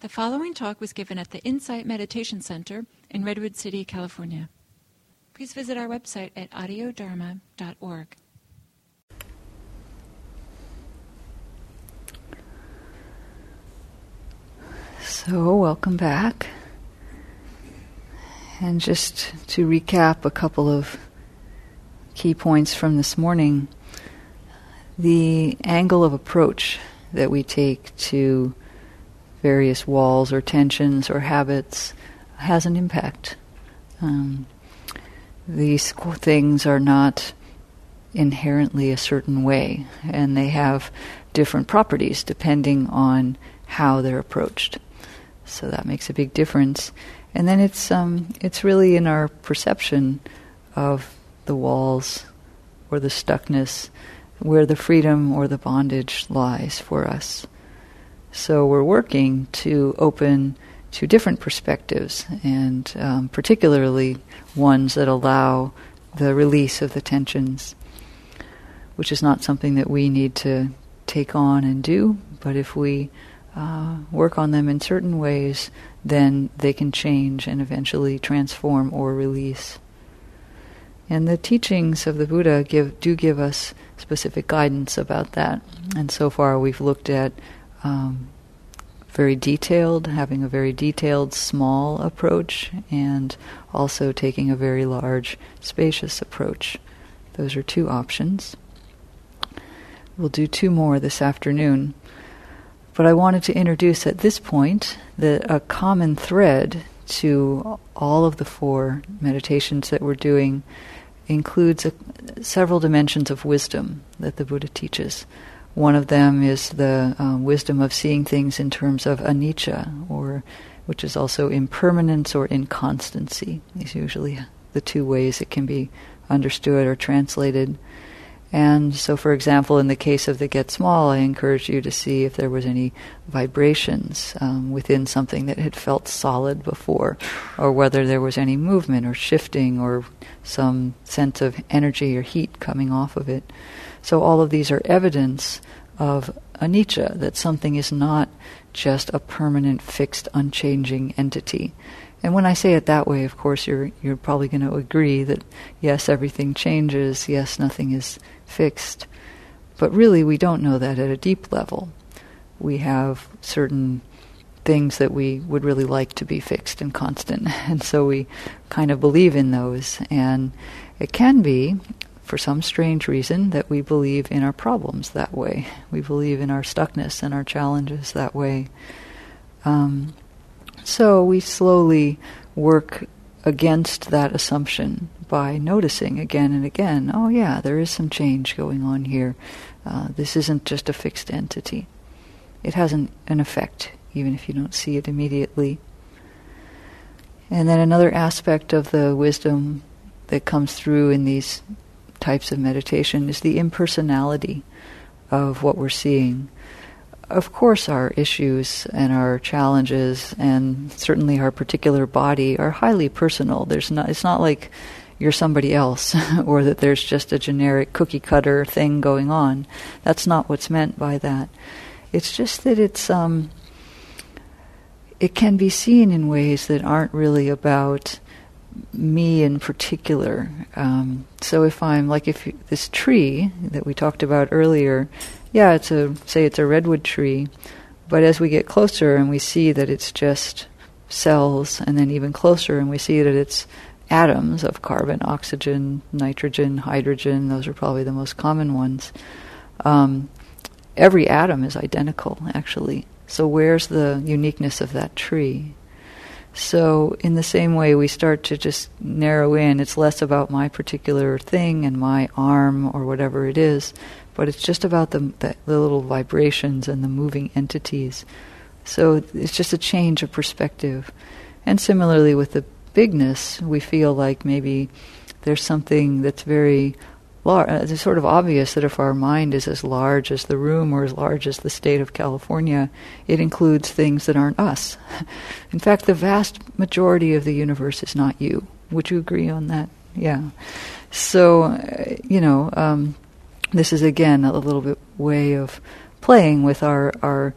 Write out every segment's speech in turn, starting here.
The following talk was given at the Insight Meditation Center in Redwood City, California. Please visit our website at audiodharma.org. So, welcome back. And just to recap a couple of key points from this morning the angle of approach that we take to various walls or tensions or habits has an impact. Um, these things are not inherently a certain way, and they have different properties depending on how they're approached. So that makes a big difference. And then it's um, it's really in our perception of the walls or the stuckness where the freedom or the bondage lies for us. So we're working to open to different perspectives, and um, particularly ones that allow the release of the tensions, which is not something that we need to take on and do, but if we uh, work on them in certain ways, then they can change and eventually transform or release. And the teachings of the Buddha give, do give us specific guidance about that. And so far, we've looked at um, very detailed, having a very detailed, small approach, and also taking a very large, spacious approach. Those are two options. We'll do two more this afternoon. But I wanted to introduce at this point that a common thread to all of the four meditations that we're doing includes a, several dimensions of wisdom that the Buddha teaches. One of them is the uh, wisdom of seeing things in terms of anicca, or which is also impermanence or inconstancy. These are usually the two ways it can be understood or translated. And so, for example, in the case of the get small, I encourage you to see if there was any vibrations um, within something that had felt solid before, or whether there was any movement or shifting or some sense of energy or heat coming off of it. So, all of these are evidence of anicca, that something is not just a permanent, fixed, unchanging entity. And when I say it that way, of course, you're you're probably going to agree that yes, everything changes. Yes, nothing is fixed. But really, we don't know that at a deep level. We have certain things that we would really like to be fixed and constant, and so we kind of believe in those. And it can be, for some strange reason, that we believe in our problems that way. We believe in our stuckness and our challenges that way. Um, so we slowly work against that assumption by noticing again and again, oh yeah, there is some change going on here. Uh, this isn't just a fixed entity. It has an, an effect, even if you don't see it immediately. And then another aspect of the wisdom that comes through in these types of meditation is the impersonality of what we're seeing of course, our issues and our challenges, and certainly our particular body, are highly personal. There's not. It's not like you're somebody else, or that there's just a generic cookie cutter thing going on. That's not what's meant by that. It's just that it's. Um, it can be seen in ways that aren't really about me in particular. Um, so if I'm like if this tree that we talked about earlier yeah, it's a say it's a redwood tree, but as we get closer and we see that it's just cells, and then even closer and we see that it's atoms of carbon, oxygen, nitrogen, hydrogen. Those are probably the most common ones. Um, every atom is identical, actually. So where's the uniqueness of that tree? So, in the same way, we start to just narrow in. It's less about my particular thing and my arm or whatever it is, but it's just about the, the, little vibrations and the moving entities. So it's just a change of perspective. And similarly with the bigness, we feel like maybe there's something that's very large. Uh, it's sort of obvious that if our mind is as large as the room or as large as the state of California, it includes things that aren't us. In fact, the vast majority of the universe is not you. Would you agree on that? Yeah. So, uh, you know, um, this is again a little bit way of playing with our our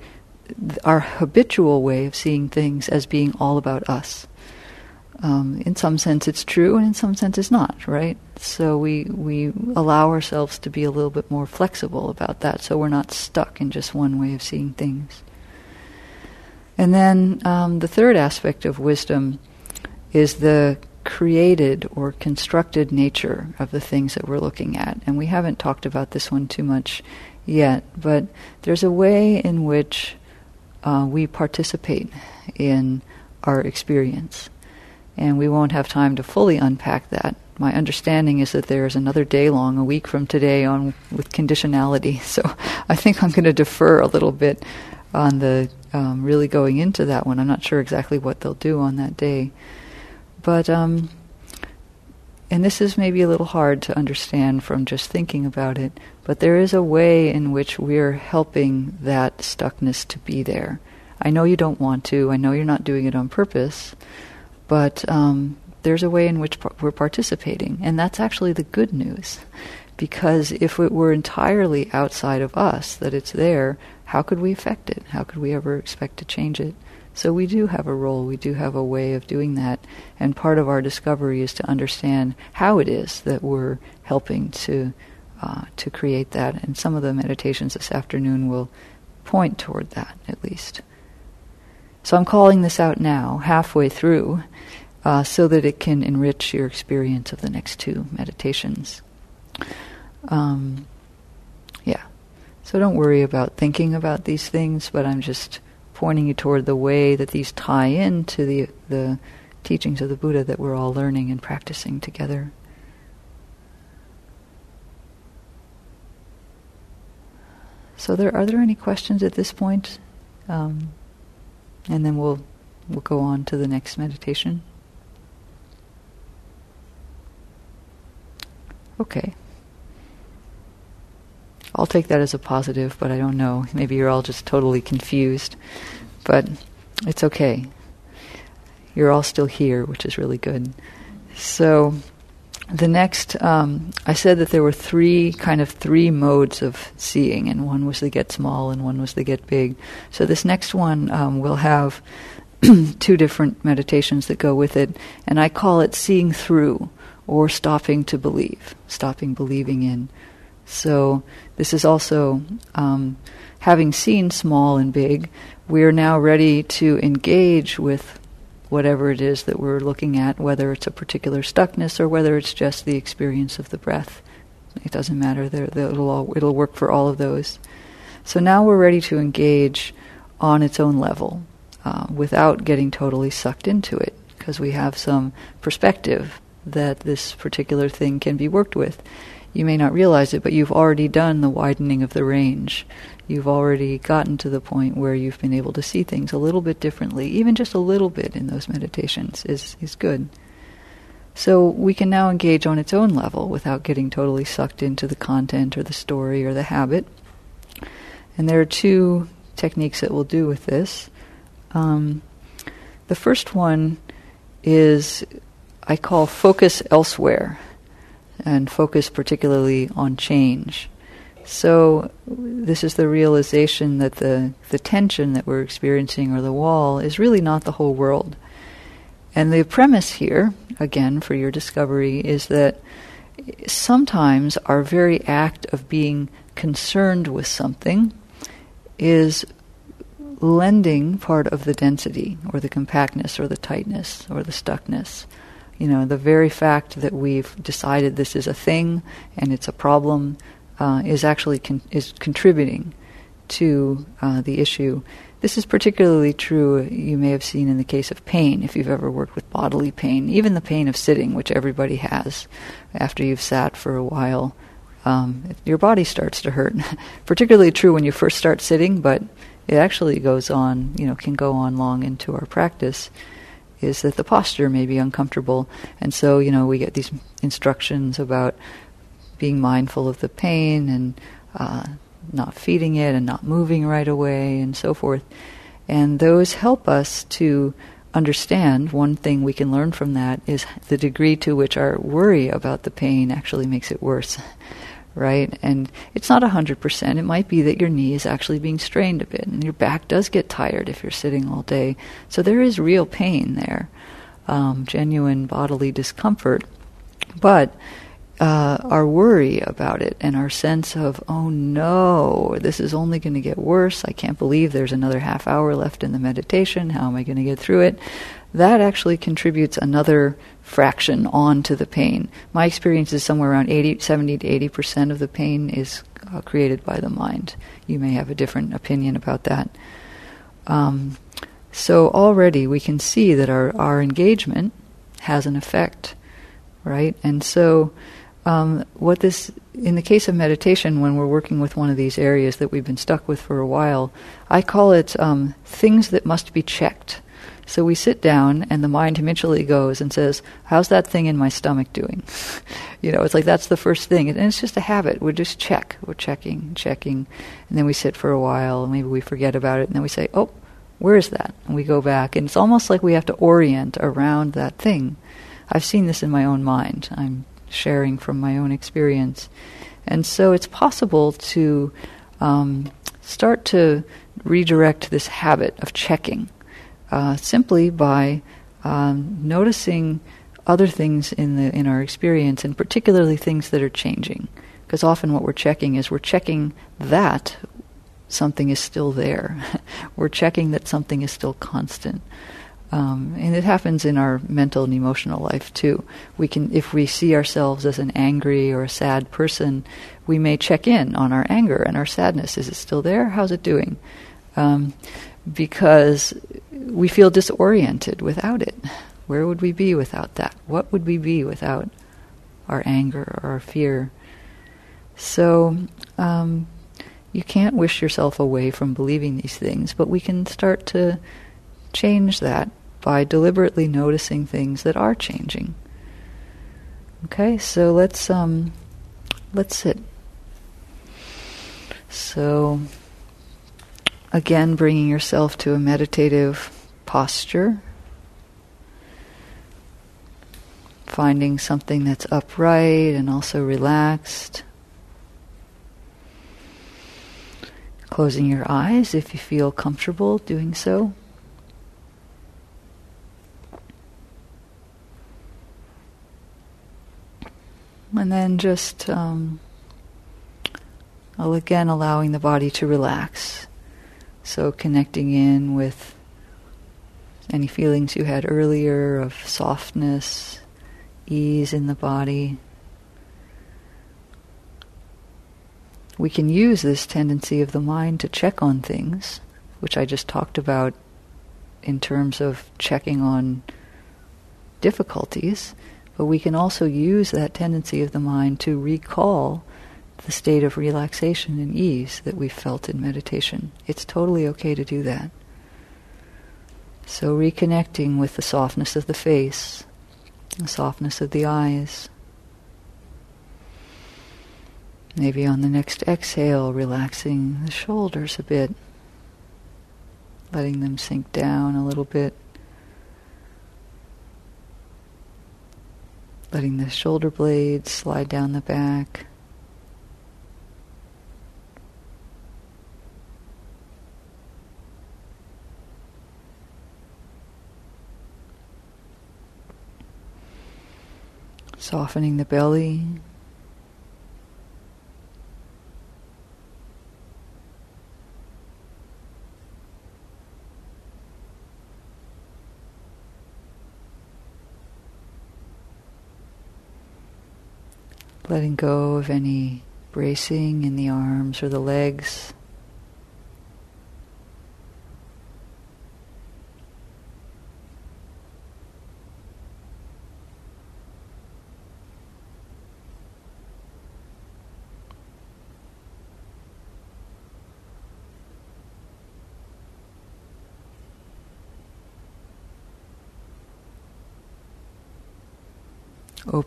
our habitual way of seeing things as being all about us. Um, in some sense, it's true, and in some sense, it's not. Right? So we we allow ourselves to be a little bit more flexible about that, so we're not stuck in just one way of seeing things. And then um, the third aspect of wisdom is the created or constructed nature of the things that we're looking at. And we haven't talked about this one too much yet, but there's a way in which uh, we participate in our experience. And we won't have time to fully unpack that. My understanding is that there is another day long, a week from today, on with conditionality. So I think I'm going to defer a little bit on the um, really going into that one. I'm not sure exactly what they'll do on that day. But, um, and this is maybe a little hard to understand from just thinking about it, but there is a way in which we're helping that stuckness to be there. I know you don't want to, I know you're not doing it on purpose, but um, there's a way in which we're participating, and that's actually the good news. Because if it were entirely outside of us that it's there, how could we affect it? How could we ever expect to change it? So we do have a role, we do have a way of doing that, and part of our discovery is to understand how it is that we're helping to uh, to create that. And some of the meditations this afternoon will point toward that, at least. So I'm calling this out now, halfway through, uh, so that it can enrich your experience of the next two meditations. Um, yeah. So don't worry about thinking about these things, but I'm just pointing you toward the way that these tie in to the, the teachings of the Buddha that we're all learning and practicing together. So, there are there any questions at this point? Um, and then we'll we'll go on to the next meditation. Okay. I'll take that as a positive, but I don't know. Maybe you're all just totally confused. But it's okay. You're all still here, which is really good. So, the next, um, I said that there were three kind of three modes of seeing, and one was the get small, and one was the get big. So this next one um, will have two different meditations that go with it, and I call it seeing through or stopping to believe, stopping believing in. So this is also um, having seen small and big, we are now ready to engage with whatever it is that we're looking at, whether it's a particular stuckness or whether it's just the experience of the breath. It doesn't matter. it'll, all, it'll work for all of those. So now we're ready to engage on its own level uh, without getting totally sucked into it because we have some perspective that this particular thing can be worked with you may not realize it, but you've already done the widening of the range. You've already gotten to the point where you've been able to see things a little bit differently. Even just a little bit in those meditations is, is good. So we can now engage on its own level without getting totally sucked into the content or the story or the habit. And there are two techniques that we'll do with this. Um, the first one is I call focus elsewhere and focus particularly on change. So this is the realization that the, the tension that we're experiencing or the wall is really not the whole world. And the premise here, again, for your discovery, is that sometimes our very act of being concerned with something is lending part of the density or the compactness or the tightness or the stuckness you know, the very fact that we've decided this is a thing and it's a problem uh, is actually con- is contributing to uh, the issue. This is particularly true, you may have seen in the case of pain, if you've ever worked with bodily pain, even the pain of sitting, which everybody has after you've sat for a while. Um, your body starts to hurt. particularly true when you first start sitting, but it actually goes on, you know, can go on long into our practice is that the posture may be uncomfortable. And so, you know, we get these instructions about being mindful of the pain and uh, not feeding it and not moving right away and so forth. And those help us to understand one thing we can learn from that is the degree to which our worry about the pain actually makes it worse. Right? And it's not 100%. It might be that your knee is actually being strained a bit, and your back does get tired if you're sitting all day. So there is real pain there, um, genuine bodily discomfort. But uh, our worry about it and our sense of, oh no, this is only going to get worse. I can't believe there's another half hour left in the meditation. How am I going to get through it? That actually contributes another fraction onto the pain. My experience is somewhere around 80, 70 to 80 percent of the pain is uh, created by the mind. You may have a different opinion about that. Um, so already we can see that our, our engagement has an effect, right? And so um, what this, in the case of meditation, when we're working with one of these areas that we've been stuck with for a while, I call it um, things that must be checked. So we sit down, and the mind habitually goes and says, "How's that thing in my stomach doing?" you know, it's like that's the first thing, and it's just a habit. We just check. We're checking, checking, and then we sit for a while, and maybe we forget about it, and then we say, "Oh, where is that?" And we go back, and it's almost like we have to orient around that thing. I've seen this in my own mind. I'm sharing from my own experience. And so it's possible to um, start to redirect this habit of checking uh, simply by um, noticing other things in the in our experience, and particularly things that are changing. Because often what we're checking is we're checking that something is still there. we're checking that something is still constant. Um, and it happens in our mental and emotional life too. We can, if we see ourselves as an angry or a sad person, we may check in on our anger and our sadness. Is it still there? How's it doing? Um, because we feel disoriented without it. Where would we be without that? What would we be without our anger or our fear? So, um, you can't wish yourself away from believing these things, but we can start to change that by deliberately noticing things that are changing. Okay, so let's um, let's sit. So again, bringing yourself to a meditative posture, finding something that's upright and also relaxed. Closing your eyes if you feel comfortable doing so. And then just um, again allowing the body to relax. So connecting in with any feelings you had earlier of softness, ease in the body. We can use this tendency of the mind to check on things, which I just talked about in terms of checking on difficulties but we can also use that tendency of the mind to recall the state of relaxation and ease that we felt in meditation. It's totally okay to do that. So, reconnecting with the softness of the face, the softness of the eyes. Maybe on the next exhale, relaxing the shoulders a bit, letting them sink down a little bit. letting the shoulder blades slide down the back. Softening the belly. letting go of any bracing in the arms or the legs.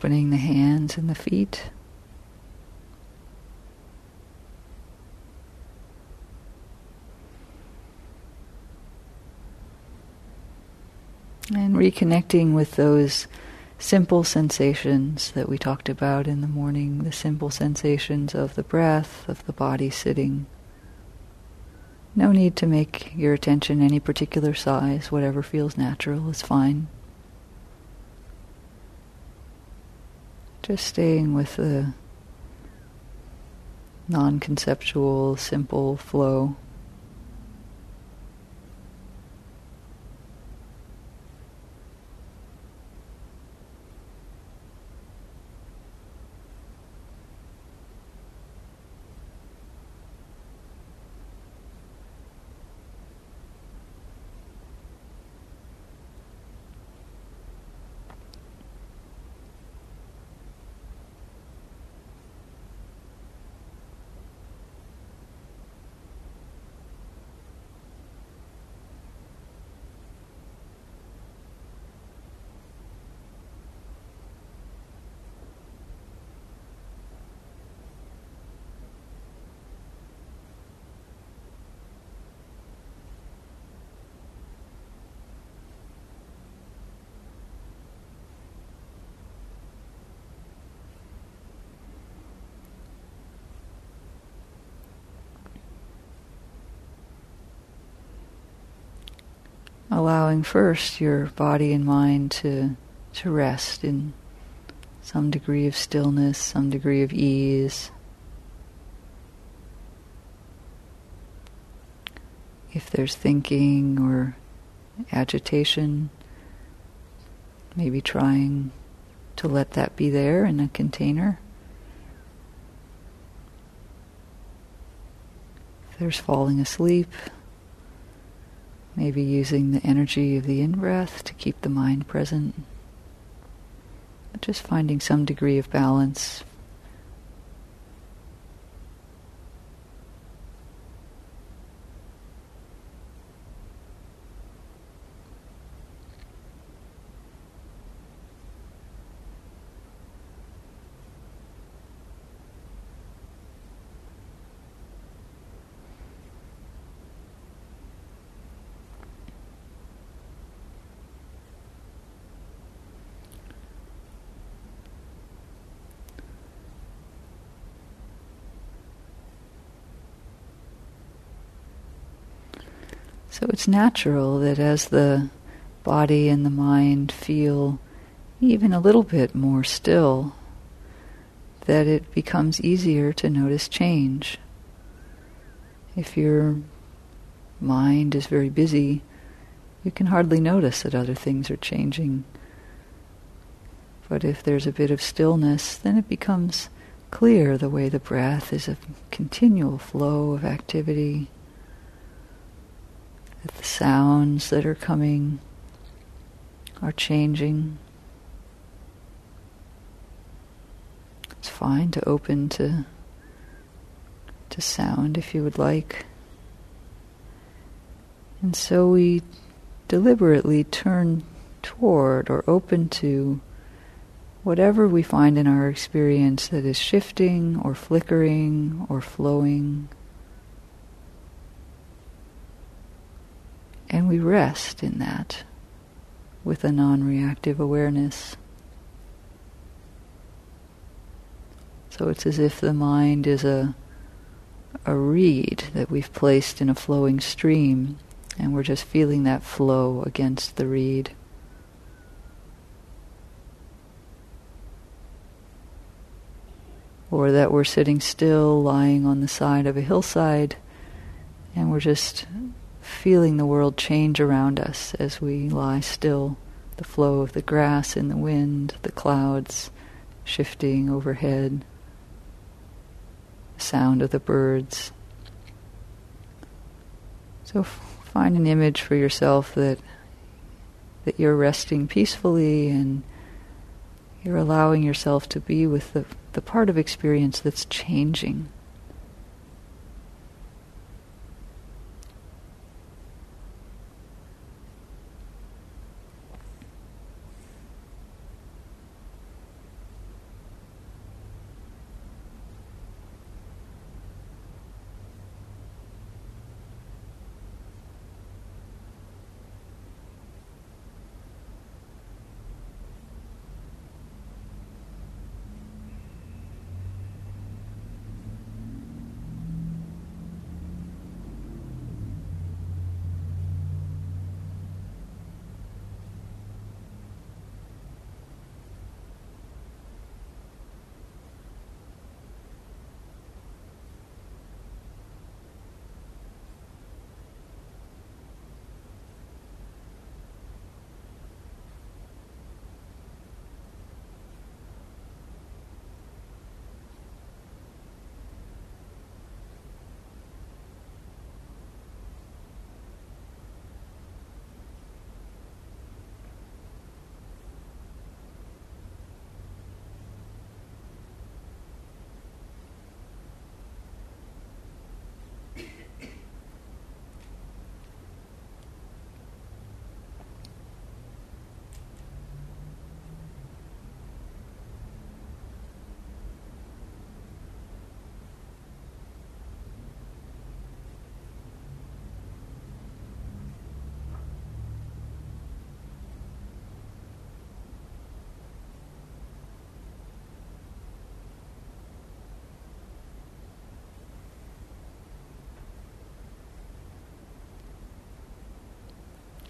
Opening the hands and the feet. And reconnecting with those simple sensations that we talked about in the morning, the simple sensations of the breath, of the body sitting. No need to make your attention any particular size, whatever feels natural is fine. Just staying with the non conceptual, simple flow. Allowing first your body and mind to to rest in some degree of stillness, some degree of ease. If there's thinking or agitation, maybe trying to let that be there in a container. If there's falling asleep, Maybe using the energy of the in breath to keep the mind present. But just finding some degree of balance So it's natural that as the body and the mind feel even a little bit more still, that it becomes easier to notice change. If your mind is very busy, you can hardly notice that other things are changing. But if there's a bit of stillness, then it becomes clear the way the breath is a continual flow of activity the sounds that are coming are changing. It's fine to open to to sound if you would like. And so we deliberately turn toward or open to whatever we find in our experience that is shifting or flickering or flowing And we rest in that with a non reactive awareness. So it's as if the mind is a, a reed that we've placed in a flowing stream, and we're just feeling that flow against the reed. Or that we're sitting still, lying on the side of a hillside, and we're just feeling the world change around us as we lie still, the flow of the grass in the wind, the clouds shifting overhead, the sound of the birds. So f- find an image for yourself that that you're resting peacefully and you're allowing yourself to be with the, the part of experience that's changing.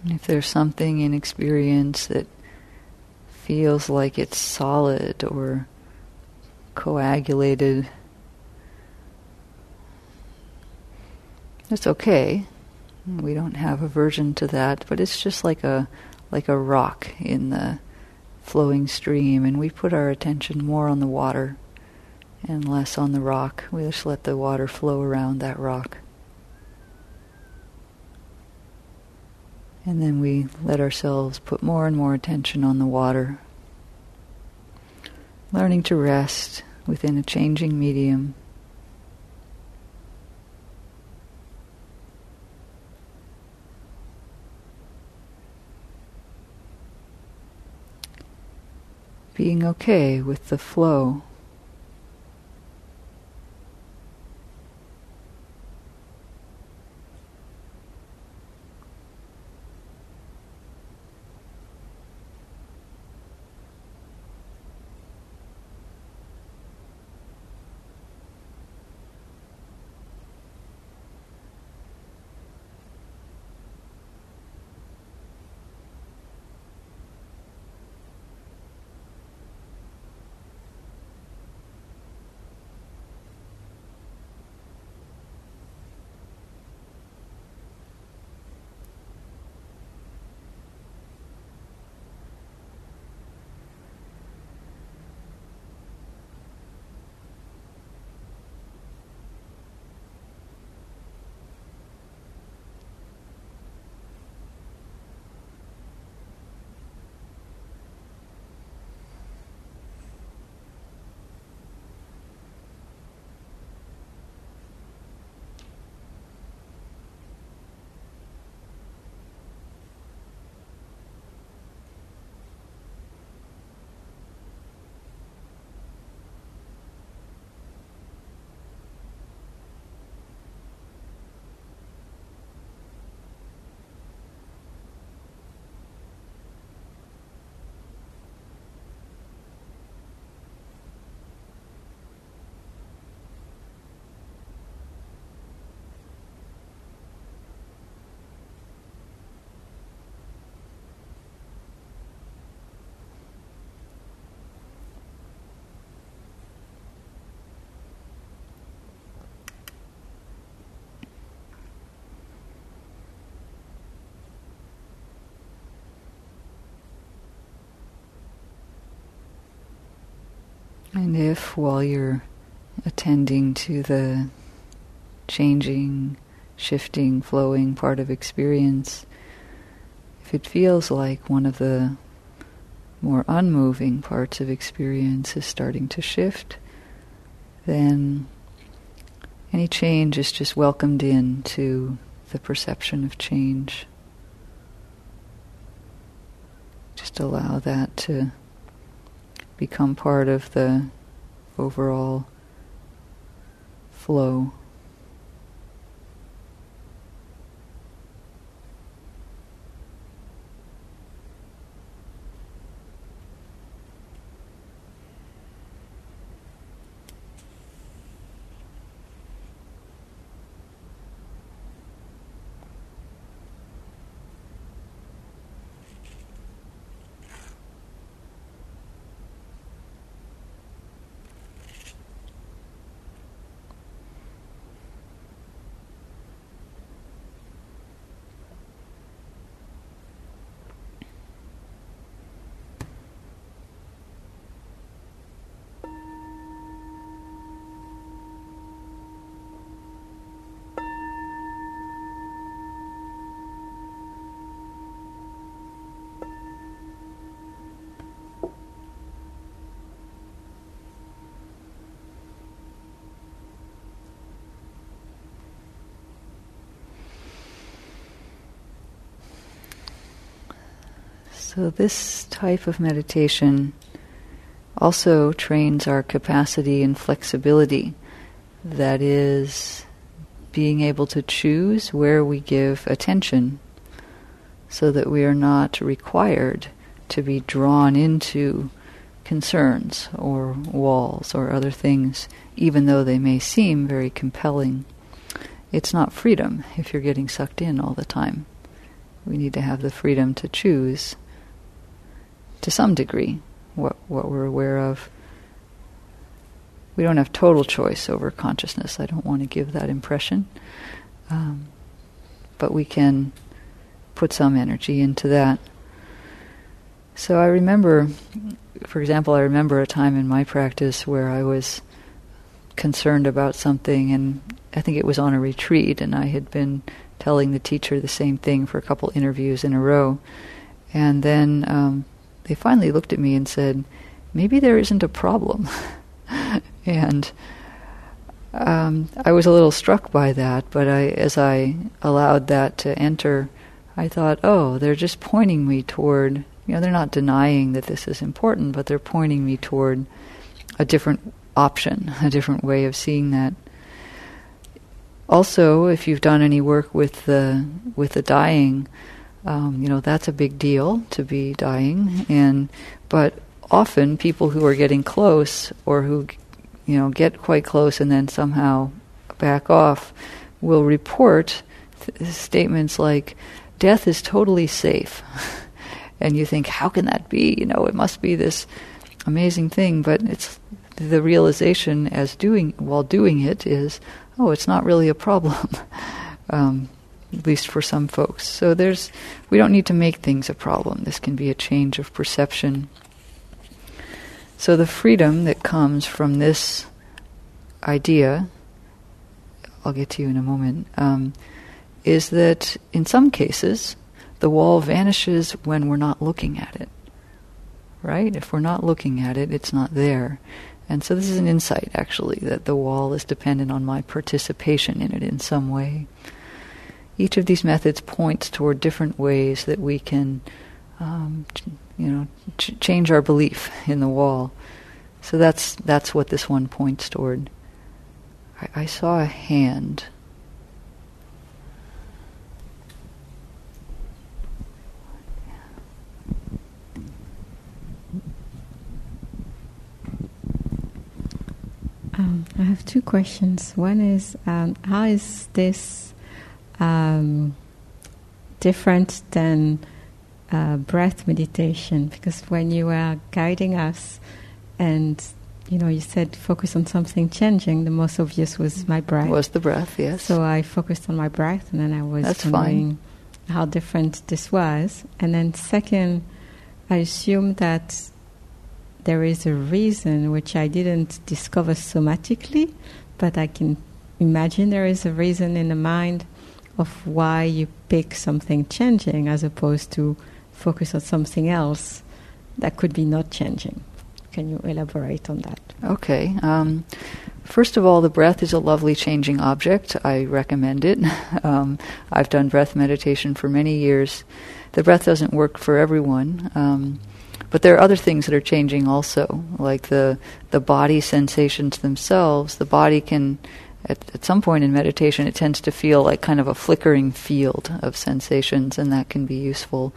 And if there's something in experience that feels like it's solid or coagulated, it's okay. We don't have aversion to that, but it's just like a like a rock in the flowing stream, and we put our attention more on the water and less on the rock. We just let the water flow around that rock. And then we let ourselves put more and more attention on the water, learning to rest within a changing medium. Being okay with the flow. And if while you're attending to the changing, shifting, flowing part of experience, if it feels like one of the more unmoving parts of experience is starting to shift, then any change is just welcomed in to the perception of change. Just allow that to become part of the overall flow. So, this type of meditation also trains our capacity and flexibility. That is, being able to choose where we give attention so that we are not required to be drawn into concerns or walls or other things, even though they may seem very compelling. It's not freedom if you're getting sucked in all the time. We need to have the freedom to choose, to some degree, what what we're aware of. We don't have total choice over consciousness. I don't want to give that impression, um, but we can put some energy into that. So I remember, for example, I remember a time in my practice where I was concerned about something, and I think it was on a retreat, and I had been telling the teacher the same thing for a couple interviews in a row. And then um, they finally looked at me and said, maybe there isn't a problem. and um, I was a little struck by that, but I, as I allowed that to enter, I thought, oh, they're just pointing me toward, you know, they're not denying that this is important, but they're pointing me toward a different option, a different way of seeing that. Also, if you've done any work with the with the dying, um, you know that's a big deal to be dying, and but often people who are getting close or who you know get quite close and then somehow back off will report th- statements like death is totally safe. and you think, how can that be? You know, it must be this amazing thing, but it's the realization as doing while doing it is, oh, it's not really a problem. um, at least for some folks. So there's we don't need to make things a problem. This can be a change of perception. So the freedom that comes from this idea, I'll get to you in a moment, um, is that in some cases the wall vanishes when we're not looking at it. Right? If we're not looking at it, it's not there. And so this is an insight, actually, that the wall is dependent on my participation in it in some way. Each of these methods points toward different ways that we can, um, you know, ch- change our belief in the wall. So that's that's what this one points toward. I, I saw a hand. Um, I have two questions. One is um, how is this um, different than uh, breath meditation? Because when you were guiding us, and you know, you said focus on something changing. The most obvious was my breath. Was the breath? Yes. So I focused on my breath, and then I was That's wondering fine. how different this was. And then second, I assume that there is a reason which I didn't discover somatically, but I can imagine there is a reason in the mind of why you pick something changing as opposed to focus on something else that could be not changing. Can you elaborate on that? Okay. Um, first of all, the breath is a lovely changing object. I recommend it. Um, I've done breath meditation for many years. The breath doesn't work for everyone. Um, but there are other things that are changing also, like the the body sensations themselves. The body can, at, at some point in meditation, it tends to feel like kind of a flickering field of sensations, and that can be useful.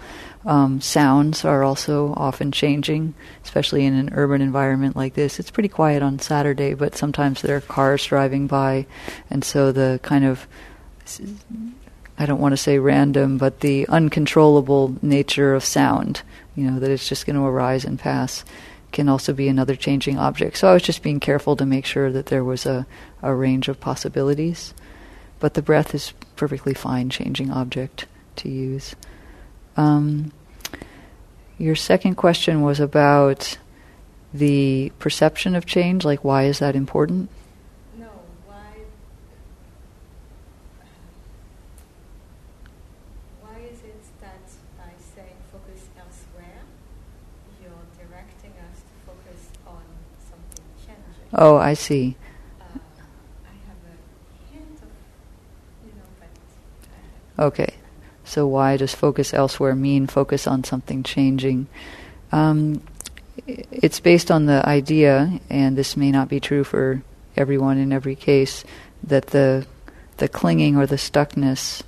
Um, sounds are also often changing, especially in an urban environment like this. It's pretty quiet on Saturday, but sometimes there are cars driving by, and so the kind of I don't want to say random, but the uncontrollable nature of sound, you know, that it's just going to arise and pass, can also be another changing object. So I was just being careful to make sure that there was a, a range of possibilities. But the breath is perfectly fine changing object to use. Um, your second question was about the perception of change, like why is that important? No, why? Why is it that by saying focus elsewhere, you're directing us to focus on something changing? Oh, I see. Okay. So why does focus elsewhere mean focus on something changing? Um, it's based on the idea, and this may not be true for everyone in every case, that the the clinging or the stuckness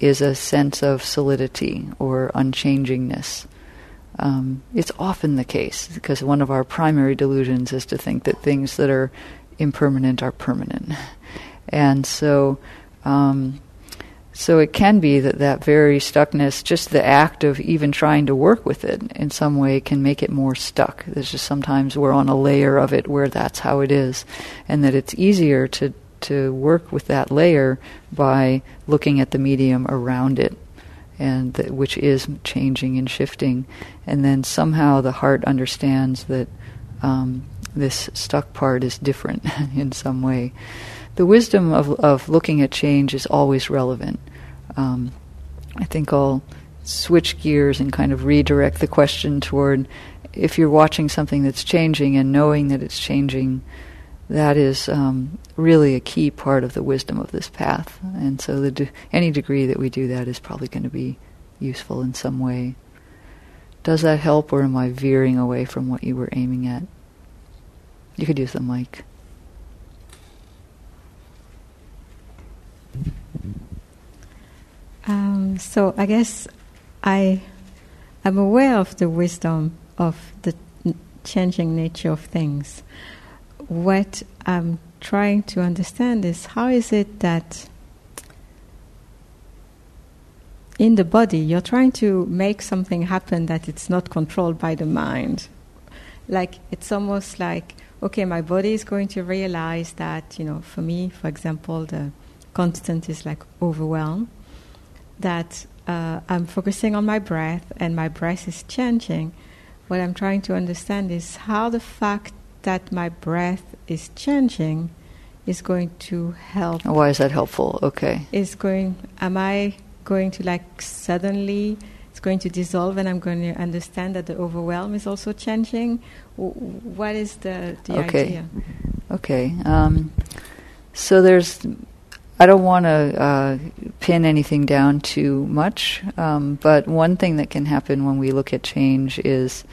is a sense of solidity or unchangingness. Um, it's often the case because one of our primary delusions is to think that things that are impermanent are permanent, and so. Um, So it can be that that very stuckness, just the act of even trying to work with it in some way, can make it more stuck. There's just sometimes we're on a layer of it where that's how it is, and that it's easier to to work with that layer by looking at the medium around it, and th- which is changing and shifting, and then somehow the heart understands that um, this stuck part is different in some way the wisdom of, of looking at change is always relevant. Um, I think I'll switch gears and kind of redirect the question toward if you're watching something that's changing and knowing that it's changing, that is um, really a key part of the wisdom of this path. And so, de- any degree that we do that is probably going to be useful in some way. Does that help, or am I veering away from what you were aiming at? You could use the mic. Um, so I guess I am aware of the wisdom of the changing nature of things. What I'm trying to understand is how is it that in the body you're trying to make something happen that it's not controlled by the mind. Like it's almost like okay, my body is going to realize that you know, for me, for example, the constant is like overwhelm that uh, I'm focusing on my breath and my breath is changing, what I'm trying to understand is how the fact that my breath is changing is going to help. Why is that helpful? Okay. Is going, am I going to like suddenly, it's going to dissolve and I'm going to understand that the overwhelm is also changing? what is the, the okay. idea? Okay. Um, so there's I don't want to uh, pin anything down too much, um, but one thing that can happen when we look at change is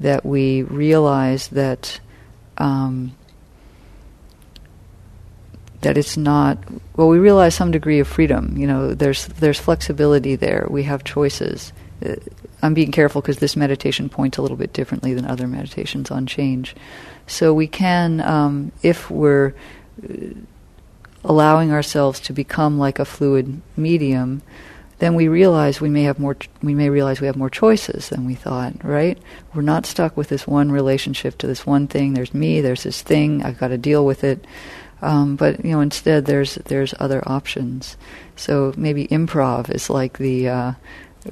that we realize that um, that it's not. Well, we realize some degree of freedom. You know, there's there's flexibility there. We have choices. Uh, I'm being careful because this meditation points a little bit differently than other meditations on change. So we can, um, if we're uh, allowing ourselves to become like a fluid medium, then we realize we may have more. We may realize we have more choices than we thought. Right? We're not stuck with this one relationship to this one thing. There's me. There's this thing. I've got to deal with it. Um, but you know, instead, there's there's other options. So maybe improv is like the uh,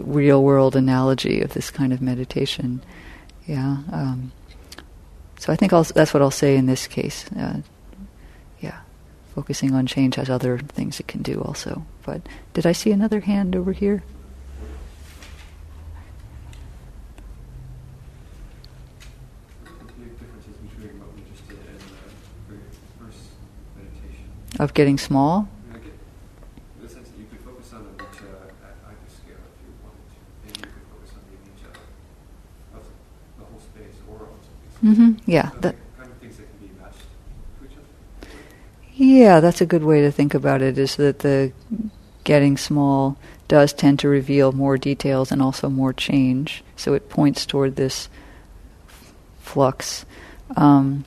real world analogy of this kind of meditation. Yeah. Um, so I think I'll, that's what I'll say in this case. Uh, focusing on change has other things it can do also. But did I see another hand over here? Of getting small? Mm-hmm. Yeah. That, Yeah, that's a good way to think about it. Is that the getting small does tend to reveal more details and also more change. So it points toward this flux. Um,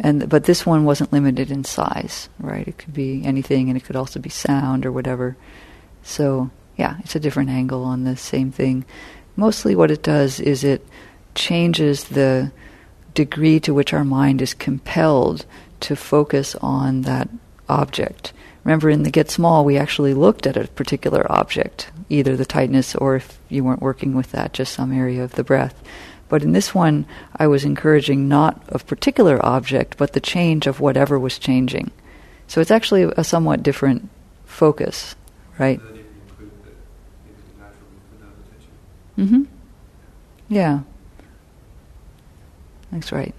and but this one wasn't limited in size, right? It could be anything, and it could also be sound or whatever. So yeah, it's a different angle on the same thing. Mostly, what it does is it changes the degree to which our mind is compelled to focus on that object. Remember, in the Get Small, we actually looked at a particular object, either the tightness or if you weren't working with that, just some area of the breath. But in this one, I was encouraging not a particular object, but the change of whatever was changing. So it's actually a somewhat different focus, right? Mm-hmm. Yeah. That's right.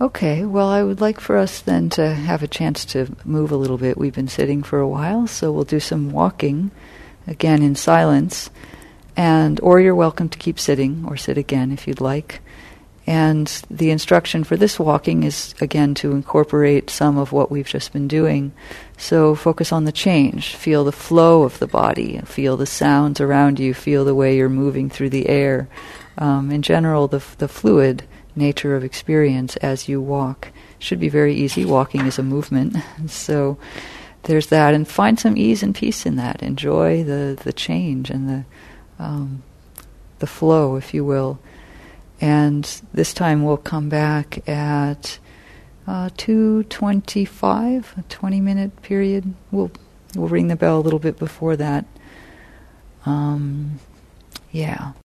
Okay, well, I would like for us then to have a chance to move a little bit. We've been sitting for a while, so we'll do some walking, again in silence. And or you're welcome to keep sitting or sit again if you'd like. And the instruction for this walking is again to incorporate some of what we've just been doing. So focus on the change, feel the flow of the body, feel the sounds around you, feel the way you're moving through the air. Um, in general, the the fluid nature of experience as you walk. should be very easy. Walking is a movement, so there's that, and find some ease and peace in that. Enjoy the the change and the um, the flow, if you will. And this time we'll come back at uh, 2.25, a 20-minute period. We'll, we'll ring the bell a little bit before that. Um, yeah.